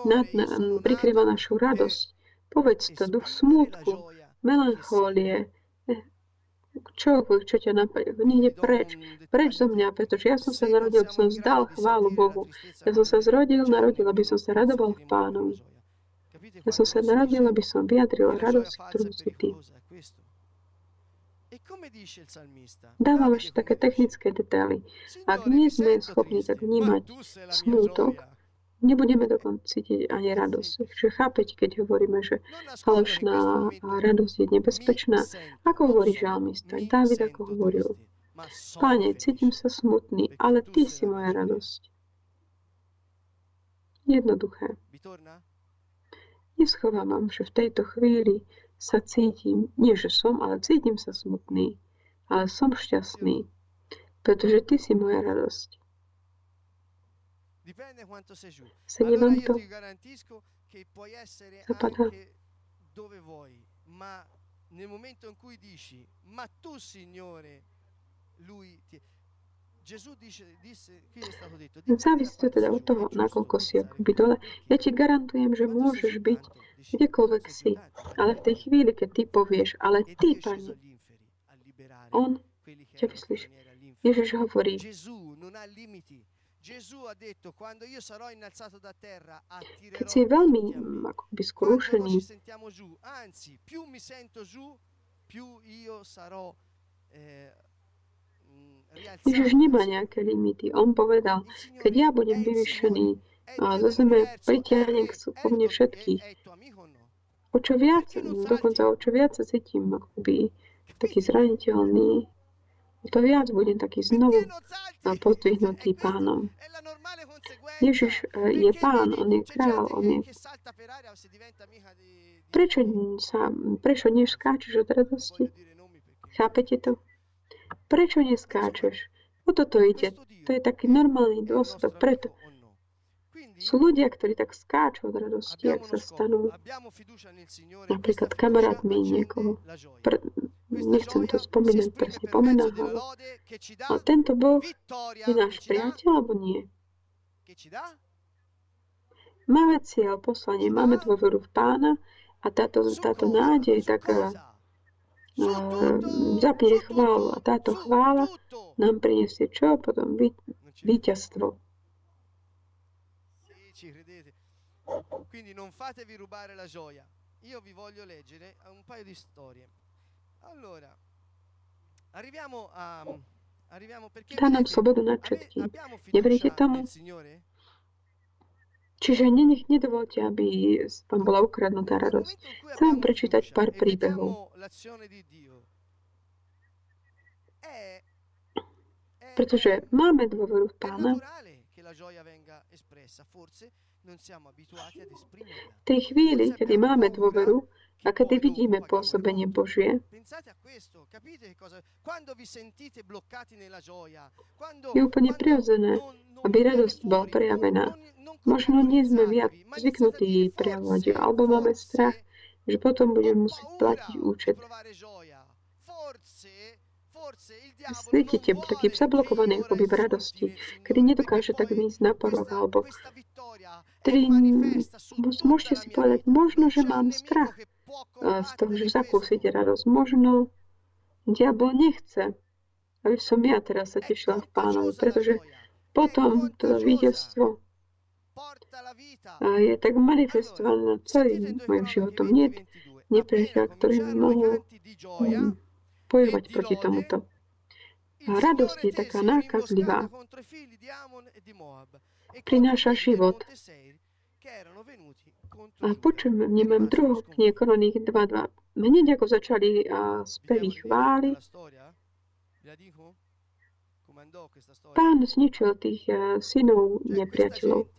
nad, na, prikryva našu radosť. Povedz to, duch smútku, melanchólie, čo, ťa napadne? Niekde preč. Preč zo mňa, pretože ja som sa narodil, aby som vzdal chválu Bohu. Ja som sa zrodil, narodil, aby som sa radoval v pánovi. Ja som sa narodil, aby som vyjadril radosť, ktorú si ty. Dávam ešte také technické detaily. Ak nie sme schopní tak vnímať smútok, nebudeme dokonca cítiť ani radosť. Čiže chápete, keď hovoríme, že falošná radosť je nebezpečná. Ako hovorí žalmista? Dávid ako hovoril. Páne, cítim sa smutný, ale Ty si moja radosť. Jednoduché. Neschovávam, že v tejto chvíli sa cítim, nie že som, ale cítim sa smutný, ale som šťastný, pretože Ty si moja radosť. Dipende quanto sei giù. Se allora io ti garantisco che puoi essere anche dove vuoi, ma nel momento in cui dici, ma tu Signore, Lui ti... Gesù dice, disse, qui è stato detto, Závisí to teda od toho, nakoľko si akoby dole. Ja ti garantujem, že môžeš byť kdekoľvek si. Ale v tej chvíli, keď ty povieš, ale ty, Pane, On? ťa vyslíš. Ježiš hovorí, keď si veľmi akoby skrušený, Ježiš nemá nejaké limity. On povedal, keď ja budem vyvyšený a zo zeme pritiahnem po mne všetkých. O čo viac, dokonca o čo viac sa cítim akoby taký zraniteľný, to viac budem taký znovu pozdvihnutý pánom. Ježiš e, je pán, on je král, on je... Prečo, sa, prečo neskáčeš od radosti? Chápete to? Prečo neskáčeš? O toto ide. To je taký normálny dôsledok. Preto sú ľudia, ktorí tak skáču od radosti, ak sa stanú napríklad kamarátmi niekoho. Pre, nechcem to spomínať presne pomená ho. Ale tento Boh je náš priateľ alebo nie? Máme cieľ, poslanie, máme dôveru v pána A táto, táto nádej taká uh, zapne chválu. A táto chvála nám prinesie čo? Potom víťazstvo. Quindi non fatevi rubare la gioia. Io vi voglio leggere un paio di storie. Allora, arriviamo a... Arriviamo perché Dá nám slobodu nad všetkým. Neveríte tomu? Čiže nenech, nedovolte, aby vám bola ukradnutá radosť. Chcem vám prečítať pár príbehov. Pretože máme dôveru v Pána, v tej chvíli, kedy máme dôveru a kedy vidíme pôsobenie Božie, je úplne prirodzené, aby radosť bola prejavená. Možno nie sme viac zvyknutí jej prejavovať, alebo máme strach, že potom budeme musieť platiť účet. Cítite taký zablokovaný akoby v radosti, kedy nedokáže tak výjsť na porok, alebo tedy môžete si povedať, možno, že mám strach z toho, že zakúsite radosť. Možno diabol nechce, aby som ja teraz sa tešila v pánovi, pretože potom to víťazstvo je tak manifestované nad celým mojim životom. Nie nepriateľ, ktorý mohol bojovať proti tomuto. A radosť je taká nákazlivá. Prináša život. A počujem, nemám druhú knihu Kronik 2.2. Hneď ako začali uh, spevy chvály, pán zničil tých uh, synov nepriateľov,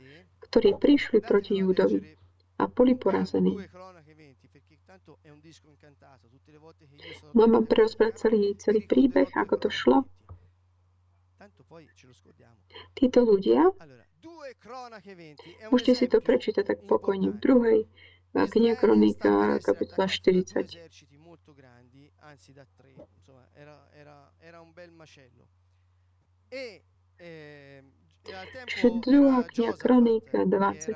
ktorí prišli proti Júdovi a boli porazení. Mám vám prerozprávať celý, celý príbeh, ako to šlo. Títo ľudia, môžete si to prečítať tak pokojne v druhej knihe kronika, kapitola 40. Čiže druhá kniha kronika 20.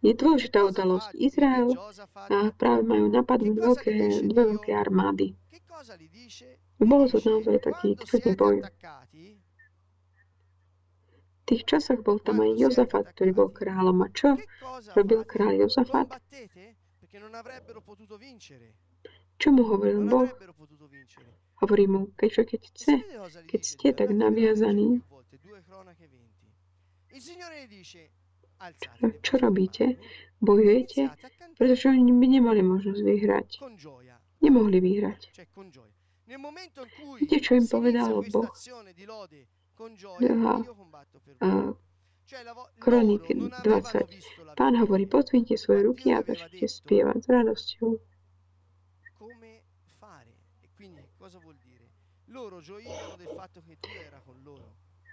Je dôležitá udalosť. Izrael a práve majú napadnúť veľké, dve veľké armády. Bolo to naozaj taký tvrdý boj tých časoch bol tam aj Jozafat, ktorý bol kráľom. A čo robil kráľ Jozafat? Čo mu hovoril Boh? Hovorí mu, keďže keď chce, keď ste tak naviazaní, čo robíte? Bojujete? Pretože oni by nemali možnosť vyhrať. Nemohli vyhrať. Viete, čo im povedal Boh? Kroniky 20. Pán hovorí, pozvinte svoje ruky a začnite spievať s radosťou.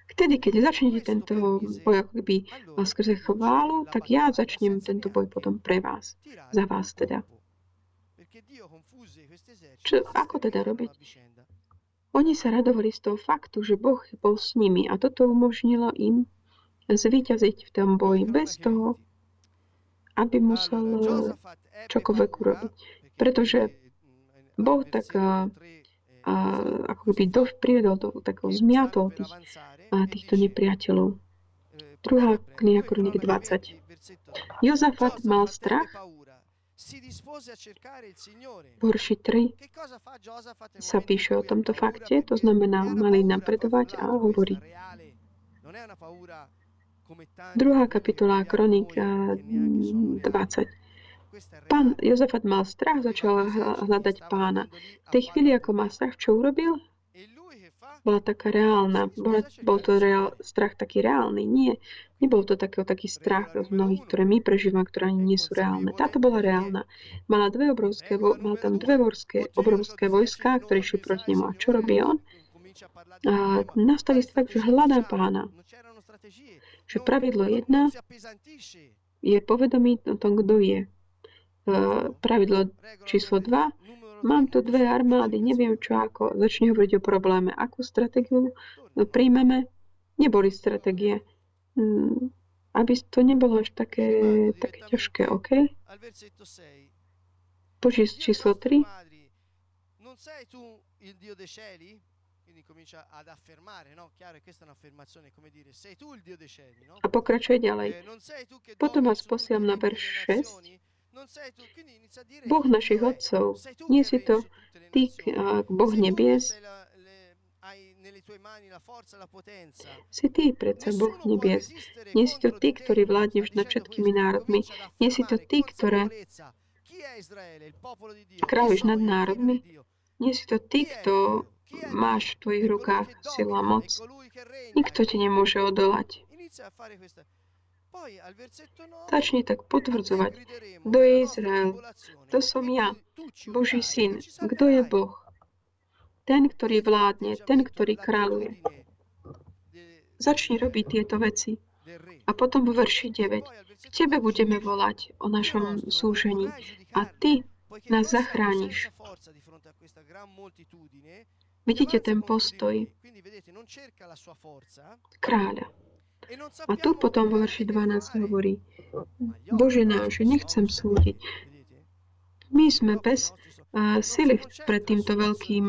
Vtedy, keď začnete tento boj ako keby skrze chválu, tak ja začnem tento boj potom pre vás, za vás teda. Čo, ako teda robiť? Oni sa radovali z toho faktu, že Boh bol s nimi a toto umožnilo im zvíťaziť v tom boji bez toho, aby musel čokoľvek urobiť. Pretože Boh tak a, a, ako by do, privedol do takého zmiatol tých, a týchto nepriateľov. Druhá kniha Kronik 20. Jozafat mal strach Verši 3 sa píše o tomto fakte, to znamená, mali napredovať a hovorí. Druhá kapitola Kronika 20. Pán Jozefat mal strach, začal hľadať pána. V tej chvíli, ako má strach, čo urobil? Bola taká reálna. Bola, bol to reál, strach taký reálny. Nie, nebol to taký, taký strach z mnohých, ktoré my prežívame, ktoré ani nie sú reálne. Táto bola reálna. Mala dve obrovské, mal tam dve vorské, obrovské vojska, ktoré išli proti nemu. A čo robí on? A nastaví sa tak, že hľadá pána. Že pravidlo jedna je povedomí o tom, kto je. Pravidlo číslo 2 Mám tu dve armády, neviem čo ako. Začne hovoriť o probléme. Akú stratégiu príjmeme? Neboli stratégie. Aby to nebolo až také, také ťažké, OK? Boží číslo 3. A pokračuje ďalej. Potom vás posielam na verš 6. Boh našich otcov, nie si to ty, Boh nebies, si ty predsa Boh nebies. Nie si to ty, ktorý vládneš nad všetkými národmi. Nie si to ty, ktoré kráľuješ nad národmi. Nie si to ty, kto máš v tvojich rukách silu a moc. Nikto ti nemôže odolať. Začni tak potvrdzovať, kto je Izrael, kto som ja, Boží syn, kto je Boh. Ten, ktorý vládne, ten, ktorý kráľuje. Začni robiť tieto veci. A potom vo verši 9. K tebe budeme volať o našom súžení a ty nás zachrániš. Vidíte ten postoj kráľa. A tu potom vo verši 12 hovorí, Bože náš, nechcem súdiť. My sme bez uh, sily pred týmto veľkým,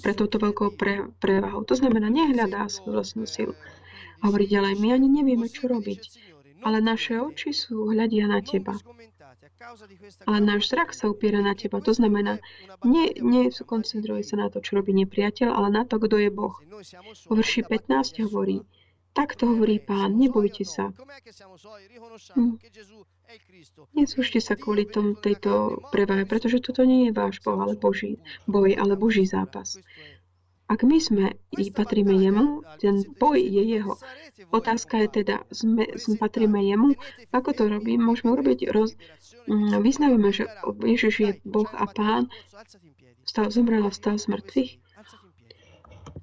pred touto veľkou pre, prevahou. To znamená, nehľadá svoju vlastnú silu. A hovorí ďalej, my ani nevieme, čo robiť. Ale naše oči sú, hľadia na teba. Ale náš zrak sa upiera na teba. To znamená, nie, nie koncentruje sa na to, čo robí nepriateľ, ale na to, kto je Boh. Vo verši 15 hovorí, Takto hovorí pán, nebojte sa. Hm. Nesúšte sa kvôli tomu tejto prevahe, pretože toto nie je váš boh, ale Boží, boj, ale Boží zápas. Ak my sme i patríme jemu, ten boj je jeho. Otázka je teda, sme, sme patríme jemu, ako to robím, môžeme urobiť roz... Hm, vyznávame, že Ježiš je Boh a Pán, vstal, zomrel a vstal z mŕtvych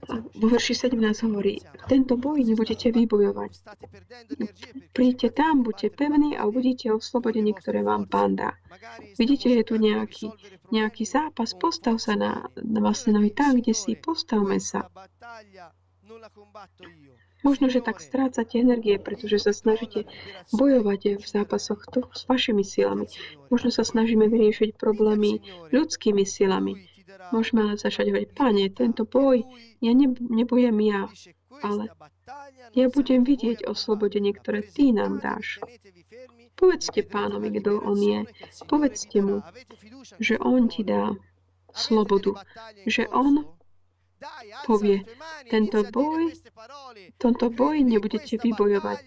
vo verši 17 hovorí, tento boj nebudete vybojovať. Príďte tam, buďte pevní a uvidíte oslobodenie, ktoré vám pán dá. Vidíte, je tu nejaký, nejaký zápas, postav sa na, na vlastne nohy tam, kde si, postavme sa. Možno, že tak strácate energie, pretože sa snažíte bojovať v zápasoch to s vašimi silami. Možno sa snažíme vyriešiť problémy ľudskými silami. Môžeme ale začať hovoriť, Pane, tento boj, ja ne, nebojem ja, ale ja budem vidieť oslobodenie, ktoré Ty nám dáš. Povedzte pánovi, kto on je. Povedzte mu, že on ti dá slobodu, že on povie, tento boj, tomto boji nebudete vybojovať.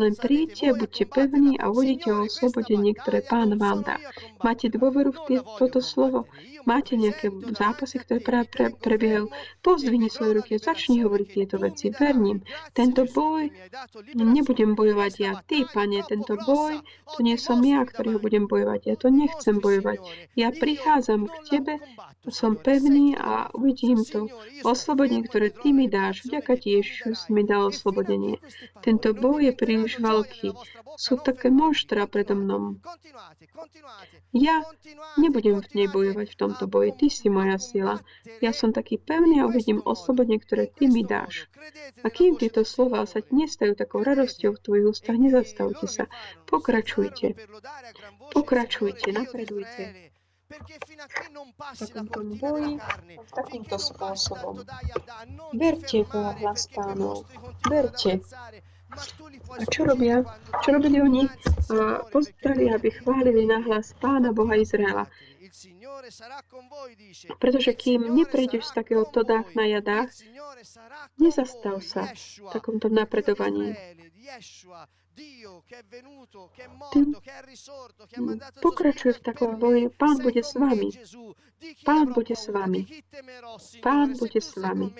Len príďte, buďte pevní a uvidíte o oslobodenie, ktoré pán vám dá. Máte dôveru v toto slovo? Máte nejaké zápasy, ktoré práve pre, prebiehajú, pozdvihni svoje ruky a začni hovoriť tieto veci. Verním, tento boj nebudem bojovať ja. Ty, pane, tento boj, to nie som ja, ktorý ho budem bojovať. Ja to nechcem bojovať. Ja prichádzam k tebe, som pevný a uvidím to. Oslobodenie, ktoré ty mi dáš, vďaka ti Ježišu si mi dal oslobodenie. Tento boj je príliš veľký. Sú také monštra predo mnou. Ja nebudem v nej bojovať v tomto boji. Ty si moja sila. Ja som taký pevný a uvidím oslobodenie, ktoré Ty mi dáš. A kým tieto slova sa nestajú takou radosťou v Tvojich ústach, nezastavte sa. Pokračujte. Pokračujte, napredujte takomto boji takýmto spôsobom. Verte v hlas pánov. Verte. A čo robia? Čo robili oni? Pozdrali, aby chválili na hlas Pána Boha Izraela. Pretože kým neprejdeš z takého todách na jadách, nezastav sa v takomto napredovaní. Tým pokračuje v takom boji. Pán bude s vami. Pán bude s vami. Pán bude s vami.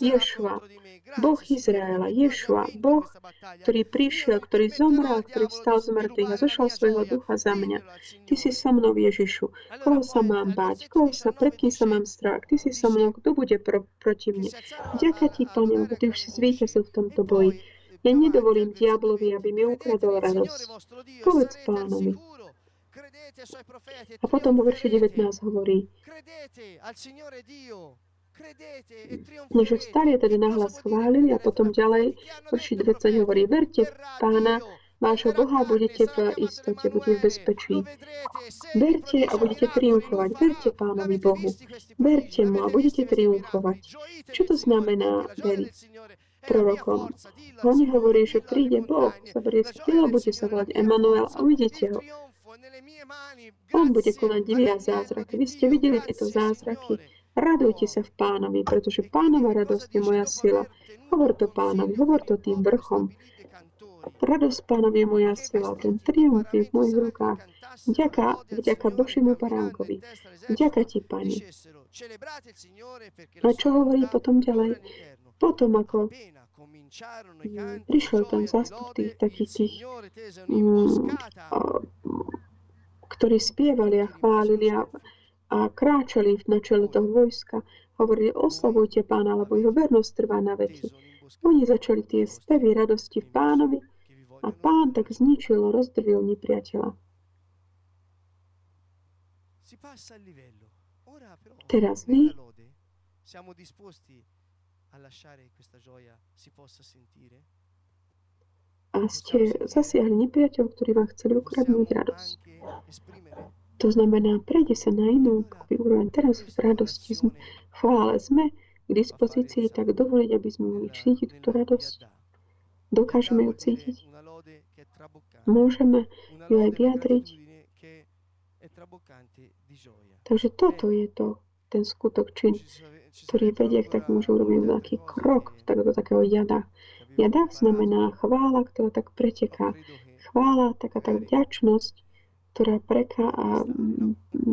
Ješua, Boh Izraela, Ješua, Boh, ktorý prišiel, ktorý zomrel, ktorý vstal z mŕtvych a zošal svojho ducha za mňa. Ty si so mnou, Ježišu. Koho sa mám báť? Koho sa, pred kým sa mám strach? Ty si so mnou, kto bude pro, proti mne? Ďakujem ti, Pane, lebo ty už si zvýťazil v tomto boji. Ja nedovolím diablovi, aby mi ukradol radosť. Povedz pánovi. A potom vo verši 19 hovorí, že vstali teda nahlas chválili a potom ďalej, verši 20 hovorí, verte pána, vášho Boha budete v istote, budete v bezpečí. Verte a budete triumfovať. Verte Pánovi Bohu. Verte mu a budete triumfovať. Čo to znamená veriť prorokom? Oni hovorí, že príde Boh, zaberie si telo, bude sa volať Emanuel a uvidíte ho. On bude konať divy a zázraky. Vy ste videli tieto zázraky. Radujte sa v pánovi, pretože pánova radosť je moja sila. Hovor to pánovi, hovor to tým vrchom. Radosť pánovi je moja sila, ten triumf je v mojich rukách. Vďaka, vďaka Božiemu paránkovi. Vďaka ti, Pane. A čo hovorí potom ďalej? Potom, ako prišiel ten zástup tých takých tých, mm, ktorí spievali a chválili a, a kráčali na čele toho vojska, hovorili, oslavujte pána, lebo jeho vernosť trvá na veky. Oni začali tie spevy radosti v pánovi a pán tak zničil, rozdrvil nepriateľa. Teraz vy a ste zasiahli nepriateľ, ktorý vám chceli ukradnúť radosť. To znamená, prejde sa na inú úroveň. Teraz v radosti, v chvále sme k dispozícii, tak dovoliť, aby sme mohli cítiť túto radosť. Dokážeme ju cítiť. Môžeme ju aj vyjadriť. Takže toto je to, ten skutok čin, ktorý vedie k takému, že urobím veľký krok tak do takého jada. Jada znamená chvála, ktorá tak preteká. Chvála, taká tak vďačnosť, ktorá preká a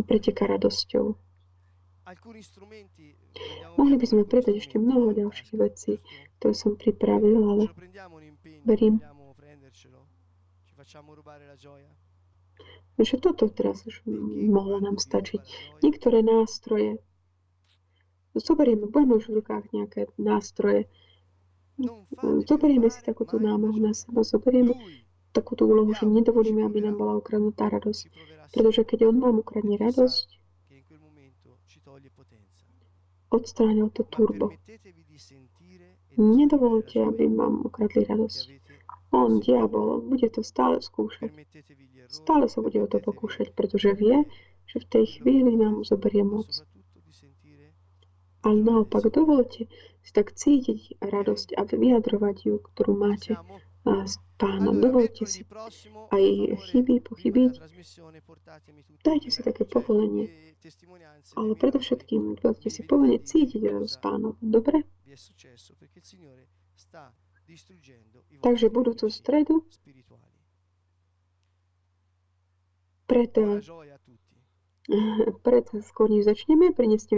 preteká radosťou. Mohli by sme pridať ešte mnoho ďalších vecí, ktoré som pripravil, ale verím, že toto teraz už mohlo nám stačiť. Niektoré nástroje, zoberieme, budeme už v rukách nejaké nástroje, Zoberieme si takúto námahu na seba, zoberieme takúto úlohu, že nedovolíme, aby nám bola ukradnutá radosť. Pretože keď on vám ukradne radosť, odstránil to turbo. Nedovolte, aby vám ukradli radosť. On, diabol, bude to stále skúšať. Stále sa bude o to pokúšať, pretože vie, že v tej chvíli nám zoberie moc. Ale naopak dovolte si tak cítiť radosť a vyjadrovať ju, ktorú máte s pánom. Dovolte si aj chyby pochybiť. Dajte si také povolenie. Ale predovšetkým dovolte si povolenie cítiť radosť pánom. Dobre? Takže budúcu stredu pred, pred skôr než začneme, prineste mi